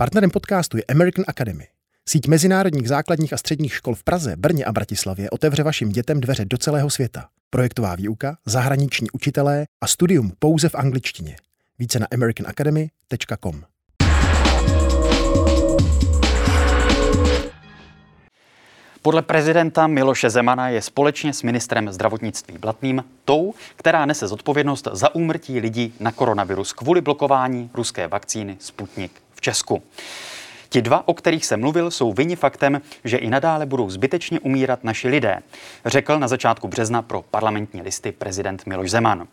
Partnerem podcastu je American Academy. Síť mezinárodních základních a středních škol v Praze, Brně a Bratislavě otevře vašim dětem dveře do celého světa. Projektová výuka, zahraniční učitelé a studium pouze v angličtině. Více na americanacademy.com. Podle prezidenta Miloše Zemana je společně s ministrem zdravotnictví Blatným tou, která nese zodpovědnost za úmrtí lidí na koronavirus kvůli blokování ruské vakcíny Sputnik Česku. Ti dva, o kterých jsem mluvil, jsou vyni faktem, že i nadále budou zbytečně umírat naši lidé, řekl na začátku března pro parlamentní listy prezident Miloš Zeman.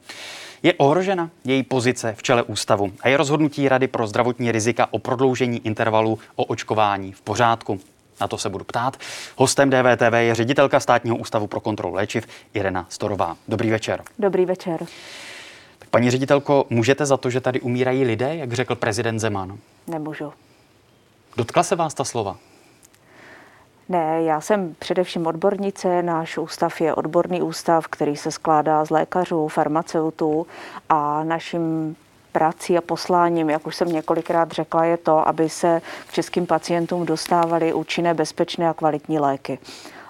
Je ohrožena její pozice v čele ústavu a je rozhodnutí Rady pro zdravotní rizika o prodloužení intervalu o očkování v pořádku. Na to se budu ptát. Hostem DVTV je ředitelka státního ústavu pro kontrolu léčiv Irena Storová. Dobrý večer. Dobrý večer. Paní ředitelko, můžete za to, že tady umírají lidé, jak řekl prezident Zeman? Nemůžu. Dotkla se vás ta slova? Ne, já jsem především odbornice. Náš ústav je odborný ústav, který se skládá z lékařů, farmaceutů a naším prací a posláním, jak už jsem několikrát řekla, je to, aby se k českým pacientům dostávaly účinné, bezpečné a kvalitní léky.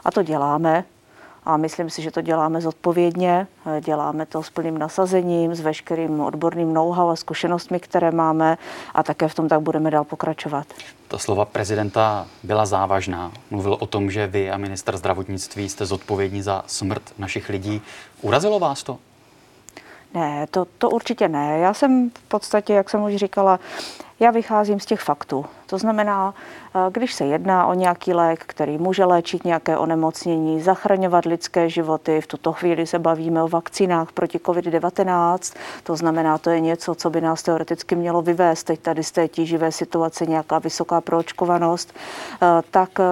A to děláme. A myslím si, že to děláme zodpovědně, děláme to s plným nasazením, s veškerým odborným know-how a zkušenostmi, které máme a také v tom tak budeme dál pokračovat. Ta slova prezidenta byla závažná. Mluvil o tom, že vy a minister zdravotnictví jste zodpovědní za smrt našich lidí. Urazilo vás to? Ne, to, to určitě ne. Já jsem v podstatě, jak jsem už říkala, já vycházím z těch faktů. To znamená, eh, když se jedná o nějaký lék, který může léčit nějaké onemocnění, zachraňovat lidské životy, v tuto chvíli se bavíme o vakcínách proti COVID-19, to znamená, to je něco, co by nás teoreticky mělo vyvést teď tady z té tíživé situace, nějaká vysoká proočkovanost, eh, tak eh,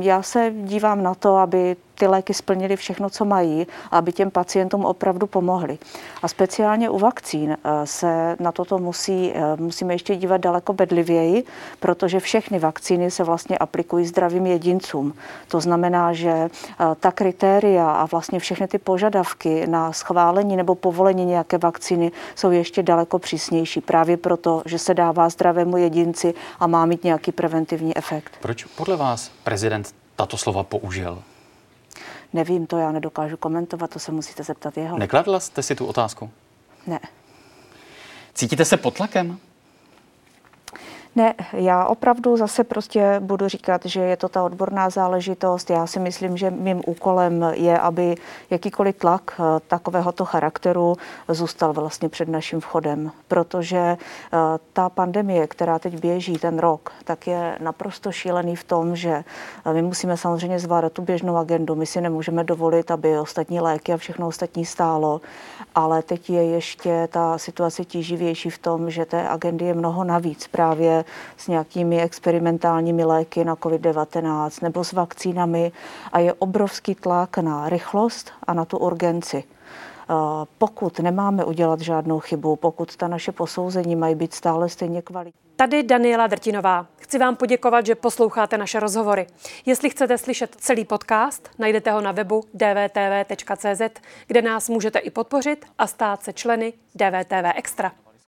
já se dívám na to, aby ty léky splnily všechno, co mají, aby těm pacientům opravdu pomohly. A speciálně u vakcín se na toto musí, musíme ještě dívat daleko bedlivěji, protože všechny vakcíny se vlastně aplikují zdravým jedincům. To znamená, že eh, ta kritéria a vlastně všechny ty požadavky na schválení nebo povolení nějaké vakcíny jsou ještě daleko přísnější. Právě proto, že se dává zdravému jedinci a má mít nějaký preventivní efekt. Proč podle vás prezident tato slova použil? Nevím, to já nedokážu komentovat, to se musíte zeptat jeho. Nekladla jste si tu otázku? Ne. Cítíte se pod tlakem? Ne, já opravdu zase prostě budu říkat, že je to ta odborná záležitost. Já si myslím, že mým úkolem je, aby jakýkoliv tlak eh, takovéhoto charakteru zůstal vlastně před naším vchodem, protože eh, ta pandemie, která teď běží ten rok, tak je naprosto šílený v tom, že eh, my musíme samozřejmě zvládat tu běžnou agendu. My si nemůžeme dovolit, aby ostatní léky a všechno ostatní stálo, ale teď je ještě ta situace tíživější v tom, že té agendy je mnoho navíc právě s nějakými experimentálními léky na COVID-19 nebo s vakcínami a je obrovský tlak na rychlost a na tu urgenci. Eh, pokud nemáme udělat žádnou chybu, pokud ta naše posouzení mají být stále stejně kvalitní. Tady Daniela Drtinová. Chci vám poděkovat, že posloucháte naše rozhovory. Jestli chcete slyšet celý podcast, najdete ho na webu dvtv.cz, kde nás můžete i podpořit a stát se členy DVTV Extra.